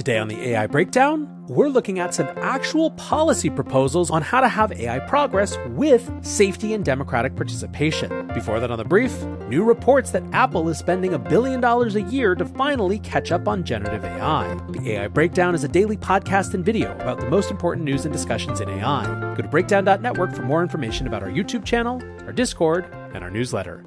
Today on the AI Breakdown, we're looking at some actual policy proposals on how to have AI progress with safety and democratic participation. Before that, on the brief, new reports that Apple is spending a billion dollars a year to finally catch up on generative AI. The AI Breakdown is a daily podcast and video about the most important news and discussions in AI. Go to breakdown.network for more information about our YouTube channel, our Discord, and our newsletter.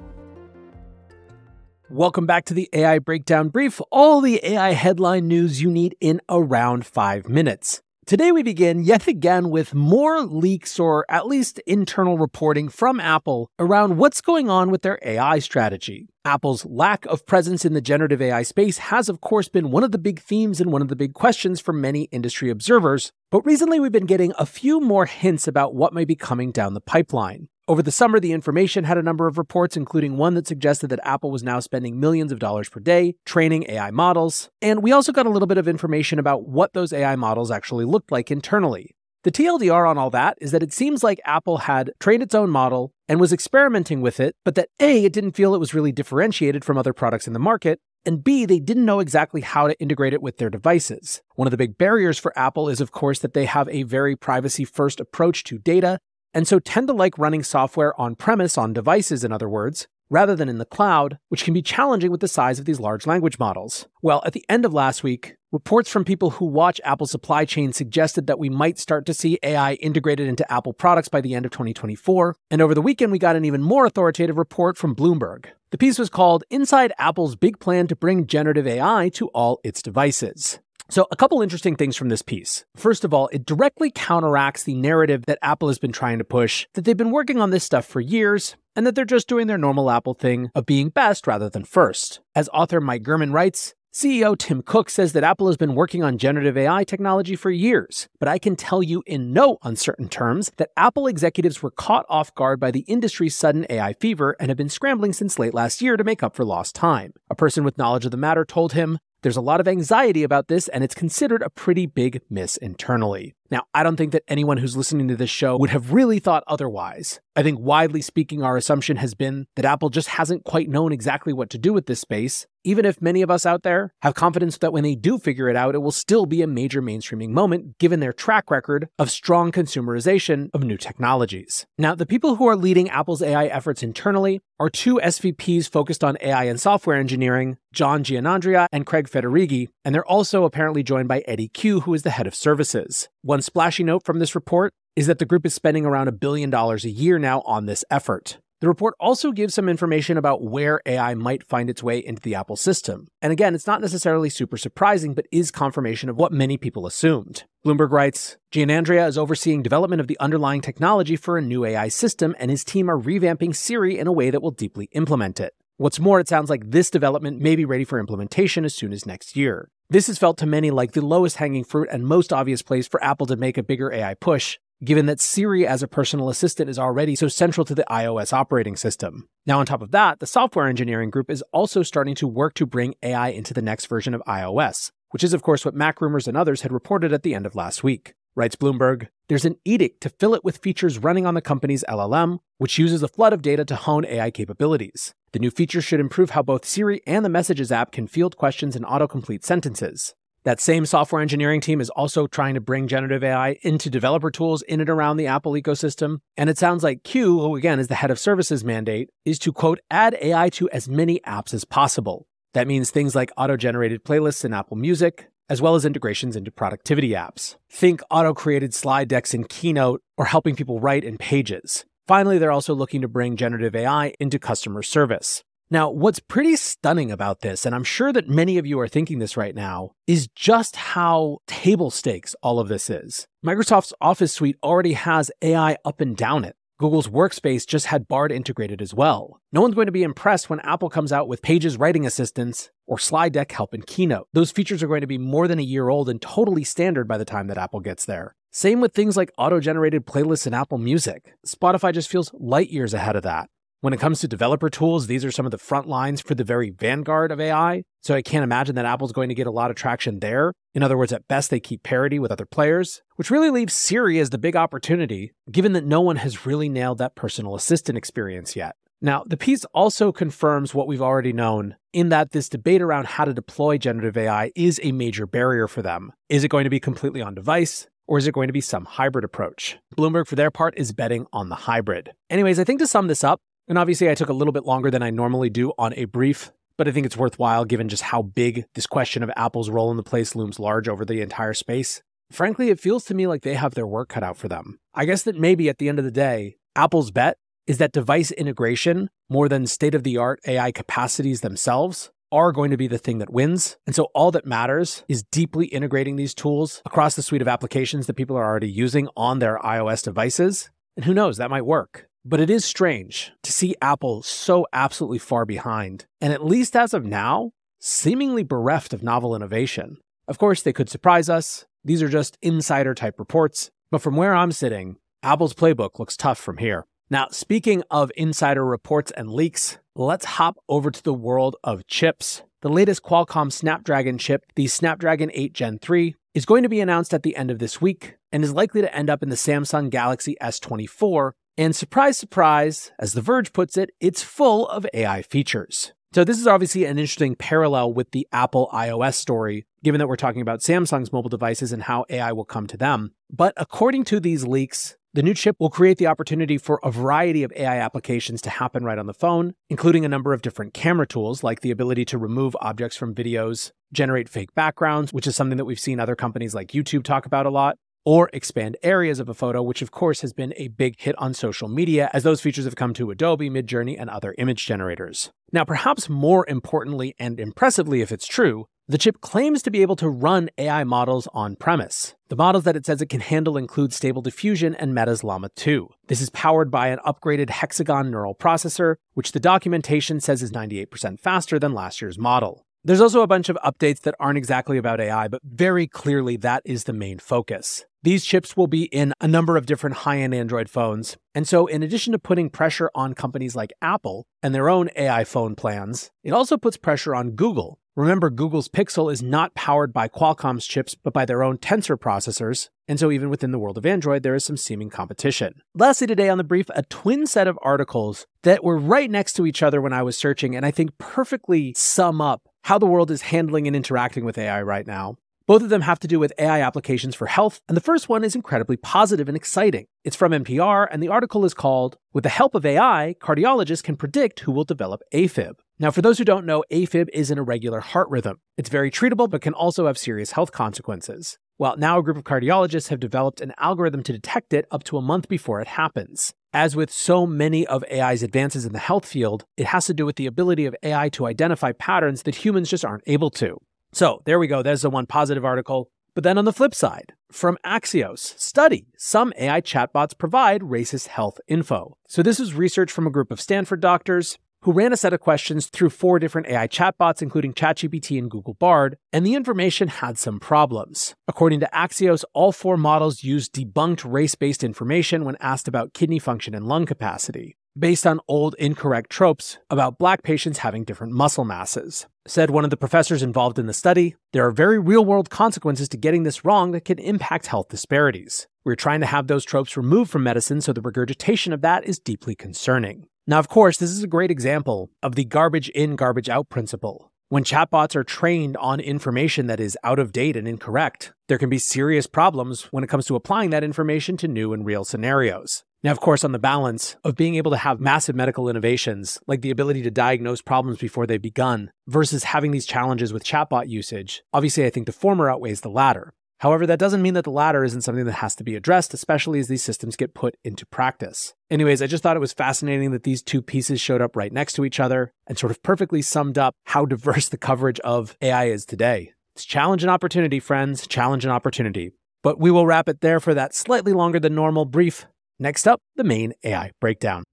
Welcome back to the AI Breakdown Brief, all the AI headline news you need in around five minutes. Today, we begin yet again with more leaks or at least internal reporting from Apple around what's going on with their AI strategy. Apple's lack of presence in the generative AI space has, of course, been one of the big themes and one of the big questions for many industry observers. But recently, we've been getting a few more hints about what may be coming down the pipeline. Over the summer, The Information had a number of reports, including one that suggested that Apple was now spending millions of dollars per day training AI models. And we also got a little bit of information about what those AI models actually looked like internally. The TLDR on all that is that it seems like Apple had trained its own model and was experimenting with it, but that A, it didn't feel it was really differentiated from other products in the market, and B, they didn't know exactly how to integrate it with their devices. One of the big barriers for Apple is, of course, that they have a very privacy first approach to data and so tend to like running software on premise on devices, in other words, rather than in the cloud, which can be challenging with the size of these large language models. Well, at the end of last week, reports from people who watch Apple's supply chain suggested that we might start to see AI integrated into Apple products by the end of 2024. And over the weekend, we got an even more authoritative report from Bloomberg. The piece was called Inside Apple's Big Plan to Bring Generative AI to All Its Devices. So, a couple interesting things from this piece. First of all, it directly counteracts the narrative that Apple has been trying to push that they've been working on this stuff for years and that they're just doing their normal Apple thing of being best rather than first. As author Mike Gurman writes, CEO Tim Cook says that Apple has been working on generative AI technology for years, but I can tell you in no uncertain terms that Apple executives were caught off guard by the industry's sudden AI fever and have been scrambling since late last year to make up for lost time. A person with knowledge of the matter told him, there's a lot of anxiety about this, and it's considered a pretty big miss internally. Now, I don't think that anyone who's listening to this show would have really thought otherwise. I think widely speaking, our assumption has been that Apple just hasn't quite known exactly what to do with this space, even if many of us out there have confidence that when they do figure it out, it will still be a major mainstreaming moment given their track record of strong consumerization of new technologies. Now, the people who are leading Apple's AI efforts internally are two SVPs focused on AI and software engineering, John Giannandrea and Craig Federighi, and they're also apparently joined by Eddie Cue, who is the head of services. One splashy note from this report is that the group is spending around a billion dollars a year now on this effort. The report also gives some information about where AI might find its way into the Apple system. And again, it's not necessarily super surprising, but is confirmation of what many people assumed. Bloomberg writes Giannandrea is overseeing development of the underlying technology for a new AI system, and his team are revamping Siri in a way that will deeply implement it. What's more, it sounds like this development may be ready for implementation as soon as next year. This is felt to many like the lowest hanging fruit and most obvious place for Apple to make a bigger AI push, given that Siri as a personal assistant is already so central to the iOS operating system. Now, on top of that, the software engineering group is also starting to work to bring AI into the next version of iOS, which is, of course, what MacRumors and others had reported at the end of last week. Writes Bloomberg, there's an edict to fill it with features running on the company's LLM, which uses a flood of data to hone AI capabilities. The new feature should improve how both Siri and the Messages app can field questions and autocomplete sentences. That same software engineering team is also trying to bring generative AI into developer tools in and around the Apple ecosystem. And it sounds like Cue, who again is the head of services mandate, is to quote, add AI to as many apps as possible. That means things like auto generated playlists in Apple Music, as well as integrations into productivity apps. Think auto created slide decks in Keynote or helping people write in Pages. Finally, they're also looking to bring generative AI into customer service. Now, what's pretty stunning about this, and I'm sure that many of you are thinking this right now, is just how table stakes all of this is. Microsoft's Office suite already has AI up and down it. Google's Workspace just had Bard integrated as well. No one's going to be impressed when Apple comes out with Pages writing Assistance or slide deck help in Keynote. Those features are going to be more than a year old and totally standard by the time that Apple gets there. Same with things like auto generated playlists in Apple Music. Spotify just feels light years ahead of that. When it comes to developer tools, these are some of the front lines for the very vanguard of AI. So I can't imagine that Apple's going to get a lot of traction there. In other words, at best, they keep parity with other players, which really leaves Siri as the big opportunity, given that no one has really nailed that personal assistant experience yet. Now, the piece also confirms what we've already known in that this debate around how to deploy generative AI is a major barrier for them. Is it going to be completely on device? Or is it going to be some hybrid approach? Bloomberg, for their part, is betting on the hybrid. Anyways, I think to sum this up, and obviously I took a little bit longer than I normally do on a brief, but I think it's worthwhile given just how big this question of Apple's role in the place looms large over the entire space. Frankly, it feels to me like they have their work cut out for them. I guess that maybe at the end of the day, Apple's bet is that device integration, more than state of the art AI capacities themselves, are going to be the thing that wins. And so all that matters is deeply integrating these tools across the suite of applications that people are already using on their iOS devices. And who knows, that might work. But it is strange to see Apple so absolutely far behind, and at least as of now, seemingly bereft of novel innovation. Of course, they could surprise us. These are just insider type reports. But from where I'm sitting, Apple's playbook looks tough from here. Now, speaking of insider reports and leaks, let's hop over to the world of chips. The latest Qualcomm Snapdragon chip, the Snapdragon 8 Gen 3, is going to be announced at the end of this week and is likely to end up in the Samsung Galaxy S24. And surprise, surprise, as The Verge puts it, it's full of AI features. So, this is obviously an interesting parallel with the Apple iOS story, given that we're talking about Samsung's mobile devices and how AI will come to them. But according to these leaks, the new chip will create the opportunity for a variety of AI applications to happen right on the phone, including a number of different camera tools like the ability to remove objects from videos, generate fake backgrounds, which is something that we've seen other companies like YouTube talk about a lot, or expand areas of a photo, which of course has been a big hit on social media as those features have come to Adobe, Midjourney, and other image generators. Now, perhaps more importantly and impressively if it's true, the chip claims to be able to run AI models on premise. The models that it says it can handle include Stable Diffusion and Meta's Llama 2. This is powered by an upgraded Hexagon neural processor, which the documentation says is 98% faster than last year's model. There's also a bunch of updates that aren't exactly about AI, but very clearly that is the main focus. These chips will be in a number of different high end Android phones. And so, in addition to putting pressure on companies like Apple and their own AI phone plans, it also puts pressure on Google Remember, Google's Pixel is not powered by Qualcomm's chips, but by their own Tensor processors, and so even within the world of Android, there is some seeming competition. Lastly, today on the brief, a twin set of articles that were right next to each other when I was searching, and I think perfectly sum up how the world is handling and interacting with AI right now. Both of them have to do with AI applications for health, and the first one is incredibly positive and exciting. It's from NPR, and the article is called With the Help of AI, Cardiologists Can Predict Who Will Develop AFib. Now, for those who don't know, AFib is an irregular heart rhythm. It's very treatable, but can also have serious health consequences. Well, now a group of cardiologists have developed an algorithm to detect it up to a month before it happens. As with so many of AI's advances in the health field, it has to do with the ability of AI to identify patterns that humans just aren't able to. So there we go. There's the one positive article. But then on the flip side, from Axios, study some AI chatbots provide racist health info. So this is research from a group of Stanford doctors who ran a set of questions through four different AI chatbots, including ChatGPT and Google Bard, and the information had some problems. According to Axios, all four models used debunked race based information when asked about kidney function and lung capacity based on old incorrect tropes about black patients having different muscle masses. Said one of the professors involved in the study, there are very real world consequences to getting this wrong that can impact health disparities. We're trying to have those tropes removed from medicine, so the regurgitation of that is deeply concerning. Now, of course, this is a great example of the garbage in, garbage out principle. When chatbots are trained on information that is out of date and incorrect, there can be serious problems when it comes to applying that information to new and real scenarios. Now, of course, on the balance of being able to have massive medical innovations, like the ability to diagnose problems before they've begun, versus having these challenges with chatbot usage, obviously, I think the former outweighs the latter. However, that doesn't mean that the latter isn't something that has to be addressed, especially as these systems get put into practice. Anyways, I just thought it was fascinating that these two pieces showed up right next to each other and sort of perfectly summed up how diverse the coverage of AI is today. It's challenge and opportunity, friends, challenge and opportunity. But we will wrap it there for that slightly longer than normal brief Next up, the main AI breakdown.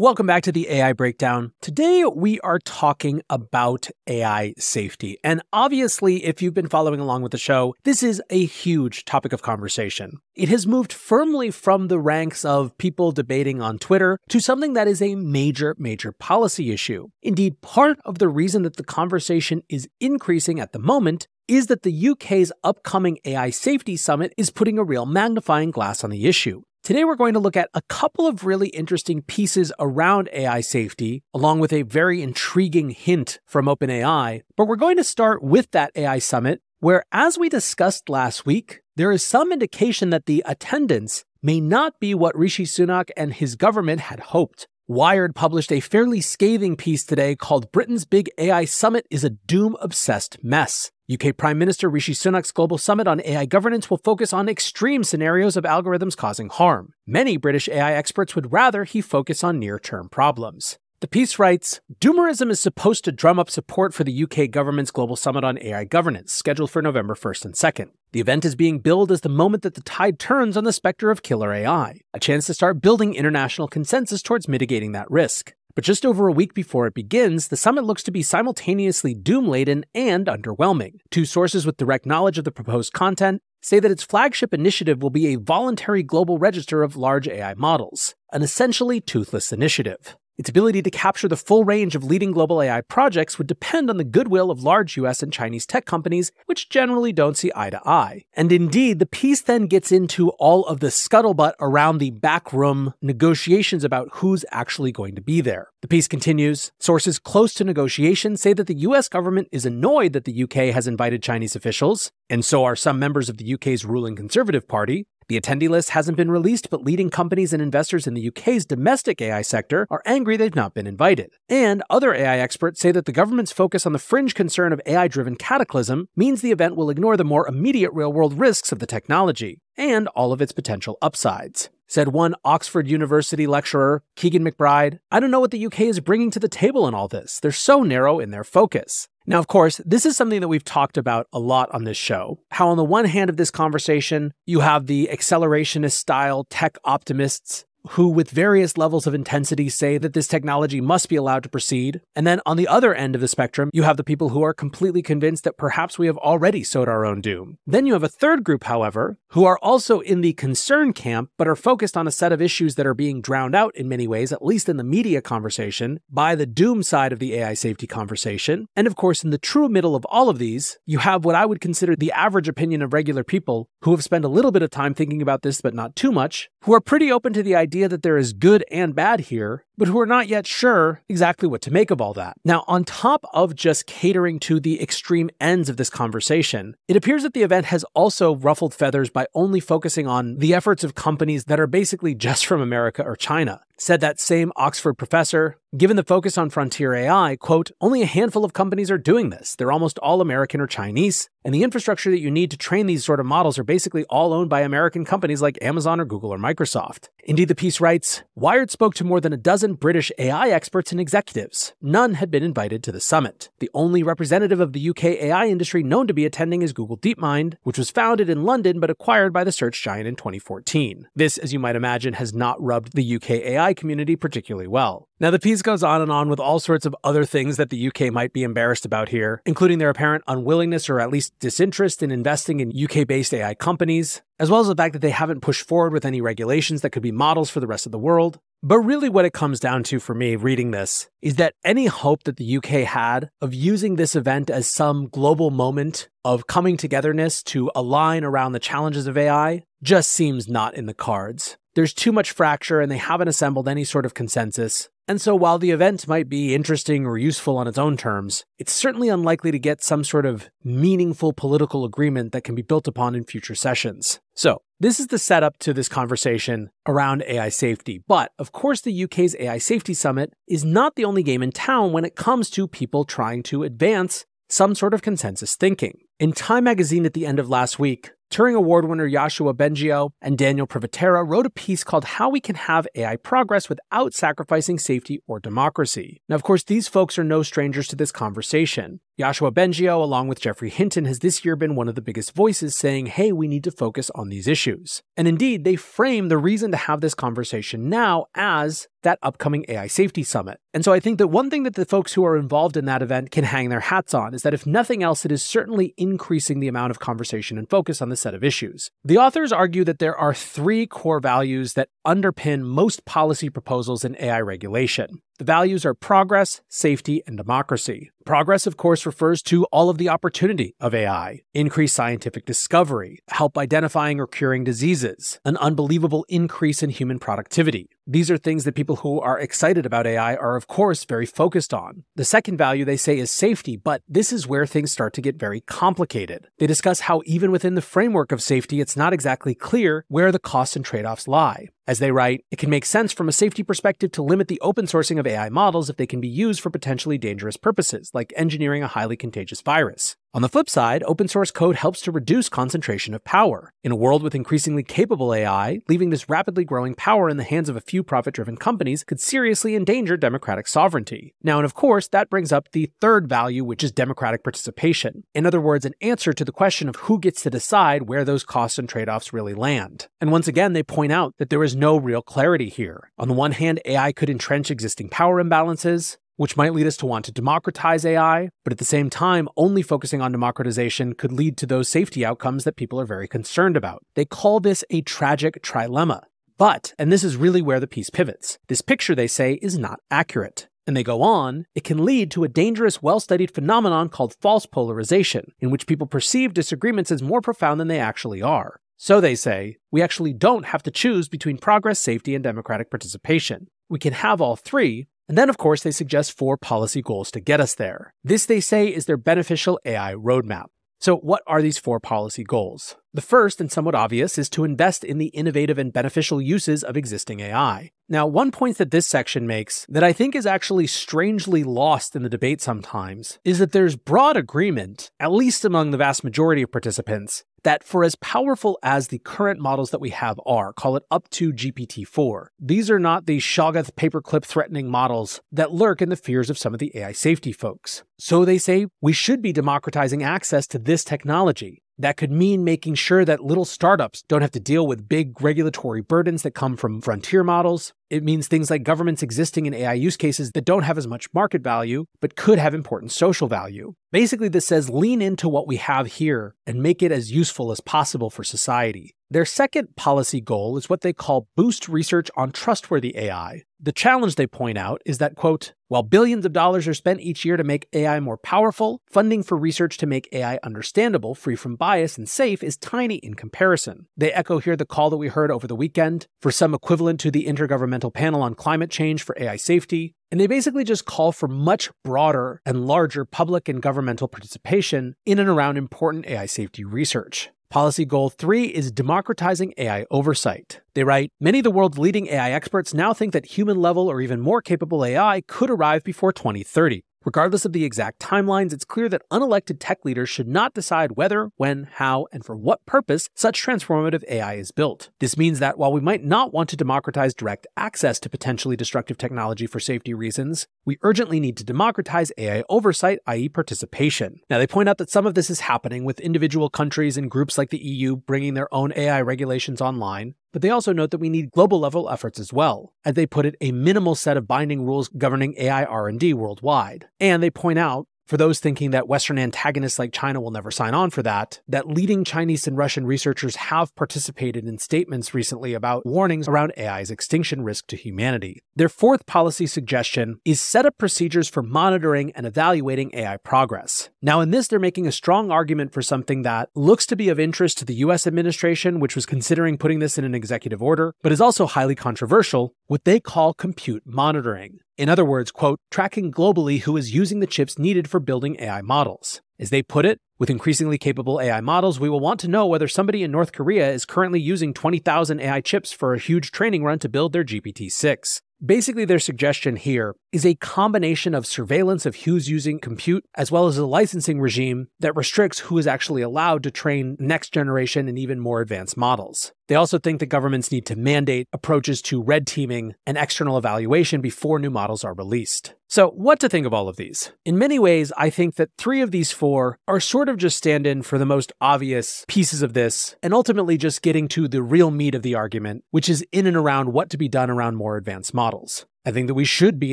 Welcome back to the AI Breakdown. Today we are talking about AI safety. And obviously, if you've been following along with the show, this is a huge topic of conversation. It has moved firmly from the ranks of people debating on Twitter to something that is a major, major policy issue. Indeed, part of the reason that the conversation is increasing at the moment is that the UK's upcoming AI Safety Summit is putting a real magnifying glass on the issue. Today, we're going to look at a couple of really interesting pieces around AI safety, along with a very intriguing hint from OpenAI. But we're going to start with that AI summit, where, as we discussed last week, there is some indication that the attendance may not be what Rishi Sunak and his government had hoped. Wired published a fairly scathing piece today called Britain's Big AI Summit is a doom obsessed mess. UK Prime Minister Rishi Sunak's global summit on AI governance will focus on extreme scenarios of algorithms causing harm. Many British AI experts would rather he focus on near term problems. The piece writes Doomerism is supposed to drum up support for the UK government's Global Summit on AI Governance, scheduled for November 1st and 2nd. The event is being billed as the moment that the tide turns on the specter of killer AI, a chance to start building international consensus towards mitigating that risk. But just over a week before it begins, the summit looks to be simultaneously doom laden and underwhelming. Two sources with direct knowledge of the proposed content say that its flagship initiative will be a voluntary global register of large AI models, an essentially toothless initiative. Its ability to capture the full range of leading global AI projects would depend on the goodwill of large US and Chinese tech companies, which generally don't see eye to eye. And indeed, the piece then gets into all of the scuttlebutt around the backroom negotiations about who's actually going to be there. The piece continues Sources close to negotiations say that the US government is annoyed that the UK has invited Chinese officials, and so are some members of the UK's ruling Conservative Party. The attendee list hasn't been released, but leading companies and investors in the UK's domestic AI sector are angry they've not been invited. And other AI experts say that the government's focus on the fringe concern of AI driven cataclysm means the event will ignore the more immediate real world risks of the technology and all of its potential upsides. Said one Oxford University lecturer, Keegan McBride, I don't know what the UK is bringing to the table in all this. They're so narrow in their focus. Now, of course, this is something that we've talked about a lot on this show. How, on the one hand of this conversation, you have the accelerationist style tech optimists who, with various levels of intensity, say that this technology must be allowed to proceed. And then on the other end of the spectrum, you have the people who are completely convinced that perhaps we have already sowed our own doom. Then you have a third group, however, who are also in the concern camp, but are focused on a set of issues that are being drowned out in many ways, at least in the media conversation, by the doom side of the AI safety conversation. And of course, in the true middle of all of these, you have what I would consider the average opinion of regular people who have spent a little bit of time thinking about this, but not too much, who are pretty open to the idea idea that there is good and bad here, but who are not yet sure exactly what to make of all that. Now, on top of just catering to the extreme ends of this conversation, it appears that the event has also ruffled feathers by only focusing on the efforts of companies that are basically just from America or China. Said that same Oxford professor, given the focus on frontier AI, quote, only a handful of companies are doing this. They're almost all American or Chinese, and the infrastructure that you need to train these sort of models are basically all owned by American companies like Amazon or Google or Microsoft. Indeed, the piece writes Wired spoke to more than a dozen British AI experts and executives. None had been invited to the summit. The only representative of the UK AI industry known to be attending is Google DeepMind, which was founded in London but acquired by the search giant in 2014. This, as you might imagine, has not rubbed the UK AI community particularly well. Now, the piece goes on and on with all sorts of other things that the UK might be embarrassed about here, including their apparent unwillingness or at least disinterest in investing in UK based AI companies, as well as the fact that they haven't pushed forward with any regulations that could be models for the rest of the world. But really, what it comes down to for me reading this is that any hope that the UK had of using this event as some global moment of coming togetherness to align around the challenges of AI just seems not in the cards. There's too much fracture and they haven't assembled any sort of consensus. And so, while the event might be interesting or useful on its own terms, it's certainly unlikely to get some sort of meaningful political agreement that can be built upon in future sessions. So, this is the setup to this conversation around AI safety. But of course, the UK's AI Safety Summit is not the only game in town when it comes to people trying to advance some sort of consensus thinking. In Time magazine at the end of last week, Turing Award winner Yoshua Bengio and Daniel Privitera wrote a piece called How We Can Have AI Progress Without Sacrificing Safety or Democracy. Now, of course, these folks are no strangers to this conversation. Yoshua Bengio, along with Geoffrey Hinton, has this year been one of the biggest voices saying, hey, we need to focus on these issues. And indeed, they frame the reason to have this conversation now as that upcoming AI Safety Summit. And so I think that one thing that the folks who are involved in that event can hang their hats on is that if nothing else, it is certainly increasing the amount of conversation and focus on the set of issues. The authors argue that there are three core values that underpin most policy proposals in AI regulation. The values are progress, safety, and democracy. Progress, of course, refers to all of the opportunity of AI, increased scientific discovery, help identifying or curing diseases, an unbelievable increase in human productivity. These are things that people who are excited about AI are, of course, very focused on. The second value they say is safety, but this is where things start to get very complicated. They discuss how, even within the framework of safety, it's not exactly clear where the costs and trade offs lie. As they write, it can make sense from a safety perspective to limit the open sourcing of AI models if they can be used for potentially dangerous purposes, like engineering a highly contagious virus. On the flip side, open source code helps to reduce concentration of power. In a world with increasingly capable AI, leaving this rapidly growing power in the hands of a few profit driven companies could seriously endanger democratic sovereignty. Now, and of course, that brings up the third value, which is democratic participation. In other words, an answer to the question of who gets to decide where those costs and trade offs really land. And once again, they point out that there is no real clarity here. On the one hand, AI could entrench existing power imbalances which might lead us to want to democratize AI, but at the same time, only focusing on democratization could lead to those safety outcomes that people are very concerned about. They call this a tragic trilemma. But, and this is really where the piece pivots, this picture, they say, is not accurate. And they go on, it can lead to a dangerous, well studied phenomenon called false polarization, in which people perceive disagreements as more profound than they actually are. So they say, we actually don't have to choose between progress, safety, and democratic participation. We can have all three, and then, of course, they suggest four policy goals to get us there. This, they say, is their beneficial AI roadmap. So, what are these four policy goals? The first, and somewhat obvious, is to invest in the innovative and beneficial uses of existing AI. Now, one point that this section makes that I think is actually strangely lost in the debate sometimes is that there's broad agreement, at least among the vast majority of participants, that for as powerful as the current models that we have are, call it up to GPT 4, these are not the Shoggoth paperclip threatening models that lurk in the fears of some of the AI safety folks. So they say we should be democratizing access to this technology. That could mean making sure that little startups don't have to deal with big regulatory burdens that come from frontier models. It means things like governments existing in AI use cases that don't have as much market value, but could have important social value. Basically, this says lean into what we have here and make it as useful as possible for society. Their second policy goal is what they call boost research on trustworthy AI. The challenge they point out is that, quote, while billions of dollars are spent each year to make AI more powerful, funding for research to make AI understandable, free from bias, and safe is tiny in comparison. They echo here the call that we heard over the weekend for some equivalent to the Intergovernmental Panel on Climate Change for AI Safety, and they basically just call for much broader and larger public and governmental participation in and around important AI safety research. Policy goal three is democratizing AI oversight. They write Many of the world's leading AI experts now think that human level or even more capable AI could arrive before 2030. Regardless of the exact timelines, it's clear that unelected tech leaders should not decide whether, when, how, and for what purpose such transformative AI is built. This means that while we might not want to democratize direct access to potentially destructive technology for safety reasons, we urgently need to democratize AI oversight, i.e., participation. Now, they point out that some of this is happening with individual countries and groups like the EU bringing their own AI regulations online, but they also note that we need global level efforts as well. As they put it, a minimal set of binding rules governing AI R&D worldwide. And they point out for those thinking that Western antagonists like China will never sign on for that, that leading Chinese and Russian researchers have participated in statements recently about warnings around AI's extinction risk to humanity. Their fourth policy suggestion is set up procedures for monitoring and evaluating AI progress. Now, in this, they're making a strong argument for something that looks to be of interest to the US administration, which was considering putting this in an executive order, but is also highly controversial what they call compute monitoring. In other words, quote, tracking globally who is using the chips needed for building AI models. As they put it, with increasingly capable AI models, we will want to know whether somebody in North Korea is currently using 20,000 AI chips for a huge training run to build their GPT 6. Basically, their suggestion here is a combination of surveillance of who's using compute, as well as a licensing regime that restricts who is actually allowed to train next generation and even more advanced models. They also think that governments need to mandate approaches to red teaming and external evaluation before new models are released. So, what to think of all of these? In many ways, I think that three of these four are sort of just stand in for the most obvious pieces of this, and ultimately just getting to the real meat of the argument, which is in and around what to be done around more advanced models. I think that we should be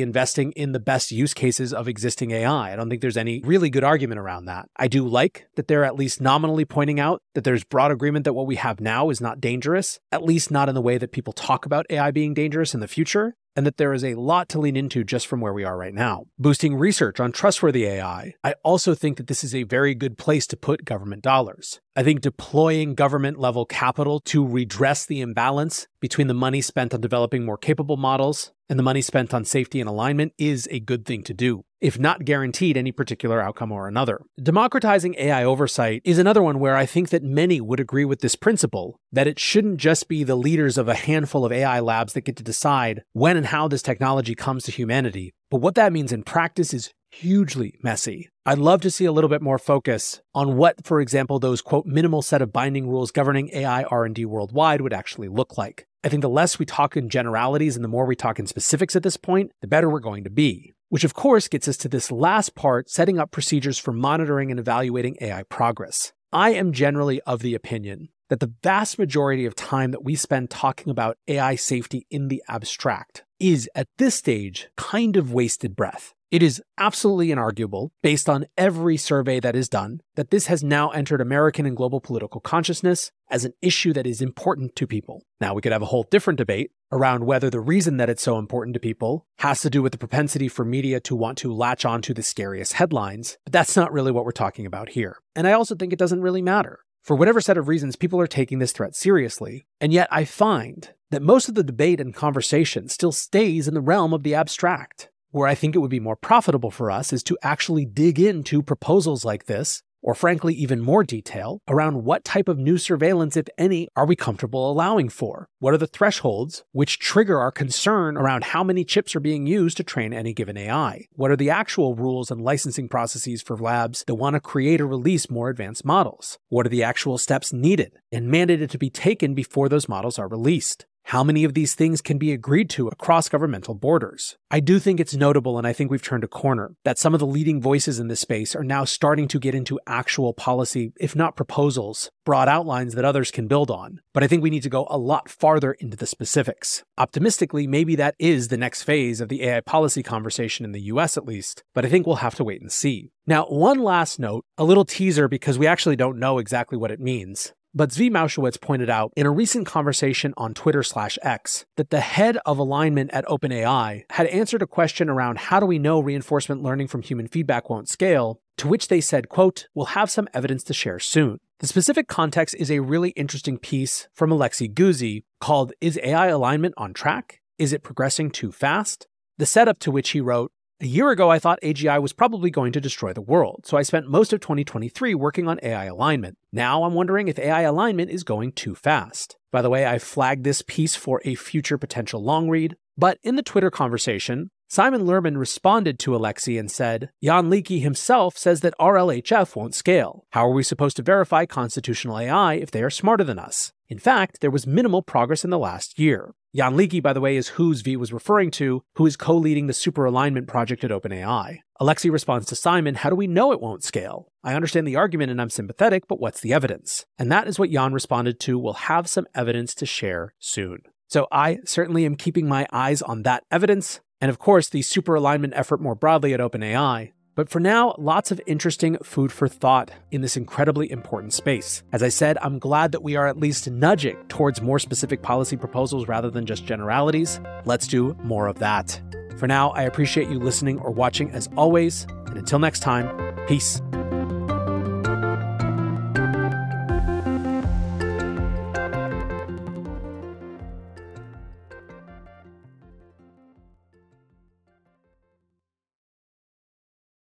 investing in the best use cases of existing AI. I don't think there's any really good argument around that. I do like that they're at least nominally pointing out that there's broad agreement that what we have now is not dangerous, at least not in the way that people talk about AI being dangerous in the future. And that there is a lot to lean into just from where we are right now. Boosting research on trustworthy AI, I also think that this is a very good place to put government dollars. I think deploying government level capital to redress the imbalance between the money spent on developing more capable models and the money spent on safety and alignment is a good thing to do, if not guaranteed any particular outcome or another. Democratizing AI oversight is another one where I think that many would agree with this principle that it shouldn't just be the leaders of a handful of AI labs that get to decide when and how this technology comes to humanity. But what that means in practice is hugely messy. I'd love to see a little bit more focus on what, for example, those quote minimal set of binding rules governing AI R&D worldwide would actually look like. I think the less we talk in generalities and the more we talk in specifics at this point, the better we're going to be. Which of course gets us to this last part, setting up procedures for monitoring and evaluating AI progress. I am generally of the opinion that the vast majority of time that we spend talking about AI safety in the abstract is at this stage kind of wasted breath. It is absolutely inarguable, based on every survey that is done, that this has now entered American and global political consciousness as an issue that is important to people. Now, we could have a whole different debate around whether the reason that it's so important to people has to do with the propensity for media to want to latch on to the scariest headlines, but that's not really what we're talking about here. And I also think it doesn't really matter. For whatever set of reasons, people are taking this threat seriously, and yet I find that most of the debate and conversation still stays in the realm of the abstract. Where I think it would be more profitable for us is to actually dig into proposals like this, or frankly, even more detail around what type of new surveillance, if any, are we comfortable allowing for? What are the thresholds which trigger our concern around how many chips are being used to train any given AI? What are the actual rules and licensing processes for labs that want to create or release more advanced models? What are the actual steps needed and mandated to be taken before those models are released? How many of these things can be agreed to across governmental borders? I do think it's notable, and I think we've turned a corner, that some of the leading voices in this space are now starting to get into actual policy, if not proposals, broad outlines that others can build on. But I think we need to go a lot farther into the specifics. Optimistically, maybe that is the next phase of the AI policy conversation in the US at least, but I think we'll have to wait and see. Now, one last note, a little teaser because we actually don't know exactly what it means. But Zvi Mowshowitz pointed out in a recent conversation on Twitter slash X that the head of alignment at OpenAI had answered a question around how do we know reinforcement learning from human feedback won't scale, to which they said, quote, we'll have some evidence to share soon. The specific context is a really interesting piece from Alexey Guzey called Is AI Alignment on Track? Is it progressing too fast? The setup to which he wrote, a year ago, I thought AGI was probably going to destroy the world, so I spent most of 2023 working on AI alignment. Now I'm wondering if AI alignment is going too fast. By the way, I flagged this piece for a future potential long read, but in the Twitter conversation, Simon Lermen responded to Alexey and said, Jan Leike himself says that RLHF won't scale. How are we supposed to verify constitutional AI if they are smarter than us? In fact, there was minimal progress in the last year. Jan Leike, by the way, is who Zvi was referring to, who is co leading the super alignment project at OpenAI. Alexey responds to Simon, How do we know it won't scale? I understand the argument and I'm sympathetic, but what's the evidence? And that is what Jan responded to We'll have some evidence to share soon. So I certainly am keeping my eyes on that evidence, and of course, the super alignment effort more broadly at OpenAI. But for now, lots of interesting food for thought in this incredibly important space. As I said, I'm glad that we are at least nudging towards more specific policy proposals rather than just generalities. Let's do more of that. For now, I appreciate you listening or watching as always, and until next time, peace.